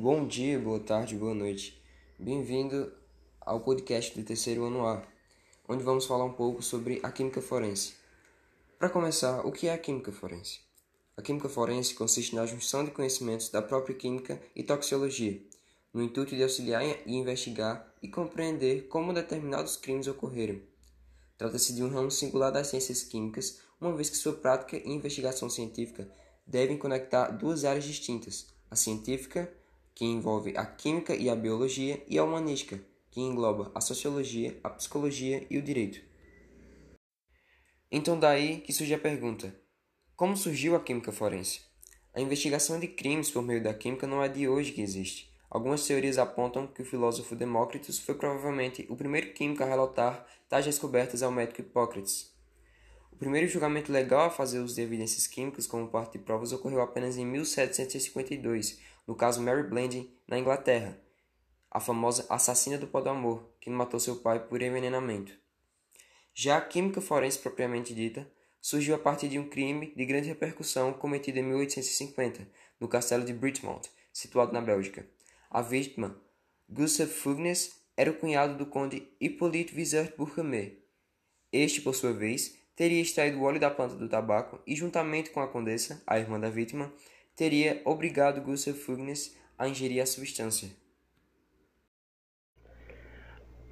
Bom dia, boa tarde, boa noite. Bem-vindo ao podcast do terceiro ano A, onde vamos falar um pouco sobre a química forense. Para começar, o que é a química forense? A química forense consiste na junção de conhecimentos da própria química e toxicologia, no intuito de auxiliar e investigar e compreender como determinados crimes ocorreram. Trata-se de um ramo singular das ciências químicas, uma vez que sua prática e investigação científica devem conectar duas áreas distintas: a científica que envolve a química e a biologia, e a humanística, que engloba a sociologia, a psicologia e o direito. Então daí que surge a pergunta: como surgiu a química forense? A investigação de crimes por meio da química não é de hoje que existe. Algumas teorias apontam que o filósofo Demócritus foi provavelmente o primeiro químico a relatar tais descobertas ao médico Hipócrates. O primeiro julgamento legal a fazer uso de evidências químicas como parte de provas ocorreu apenas em 1752, no caso Mary Blanding, na Inglaterra, a famosa assassina do pó do amor, que matou seu pai por envenenamento. Já a química forense propriamente dita surgiu a partir de um crime de grande repercussão cometido em 1850, no castelo de Bridgemont, situado na Bélgica. A vítima, Gustav Fugnes, era o cunhado do conde Hippolyte Vizert Bourcamet. Este, por sua vez, teria extraído o óleo da planta do tabaco e, juntamente com a condessa, a irmã da vítima, teria obrigado Gustav Fugnes a ingerir a substância.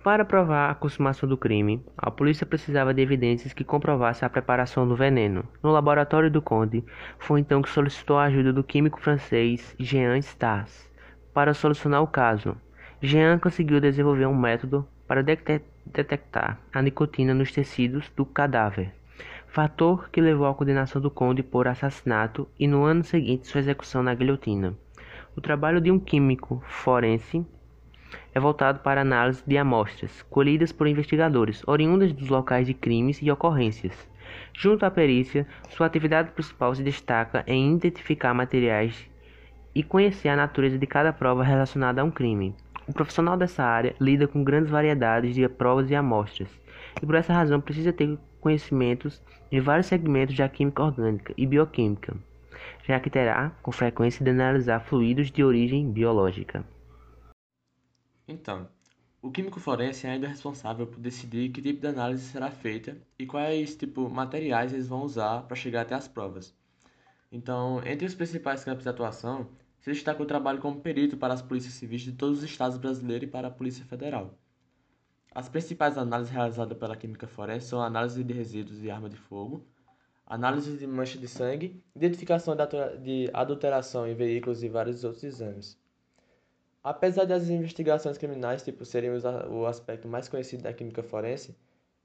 Para provar a consumação do crime, a polícia precisava de evidências que comprovassem a preparação do veneno. No laboratório do conde, foi então que solicitou a ajuda do químico francês Jean Stas para solucionar o caso. Jean conseguiu desenvolver um método para detectar a nicotina nos tecidos do cadáver fator que levou à condenação do conde por assassinato e no ano seguinte sua execução na guilhotina. O trabalho de um químico forense é voltado para análise de amostras colhidas por investigadores oriundas dos locais de crimes e ocorrências. Junto à perícia, sua atividade principal se destaca em identificar materiais e conhecer a natureza de cada prova relacionada a um crime. O profissional dessa área lida com grandes variedades de provas e amostras, e por essa razão precisa ter conhecimentos em vários segmentos da química orgânica e bioquímica, já que terá, com frequência, de analisar fluidos de origem biológica. Então, o químico forense é ainda responsável por decidir que tipo de análise será feita e quais tipo materiais eles vão usar para chegar até as provas. Então, entre os principais campos de atuação, se destaca o trabalho como perito para as polícias civis de todos os estados brasileiros e para a Polícia Federal. As principais análises realizadas pela química forense são análise de resíduos de arma de fogo, análise de mancha de sangue, identificação de adulteração em veículos e vários outros exames. Apesar das investigações criminais tipo, serem o aspecto mais conhecido da química forense,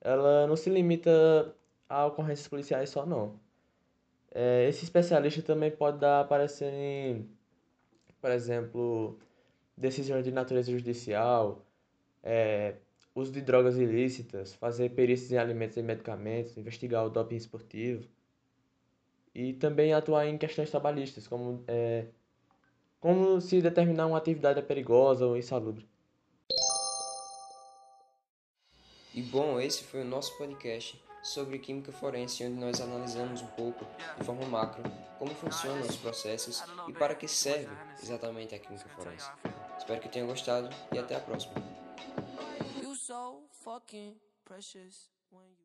ela não se limita a ocorrências policiais só não. É, esse especialista também pode dar aparecer em, por exemplo, decisões de natureza judicial, é, uso de drogas ilícitas, fazer perícias em alimentos e medicamentos, investigar o doping esportivo e também atuar em questões trabalhistas, como, é, como se determinar uma atividade é perigosa ou insalubre. E bom, esse foi o nosso podcast sobre química forense, onde nós analisamos um pouco, de forma macro, como funcionam os processos e para que serve exatamente a química forense. Espero que tenham gostado e até a próxima. So fucking precious when you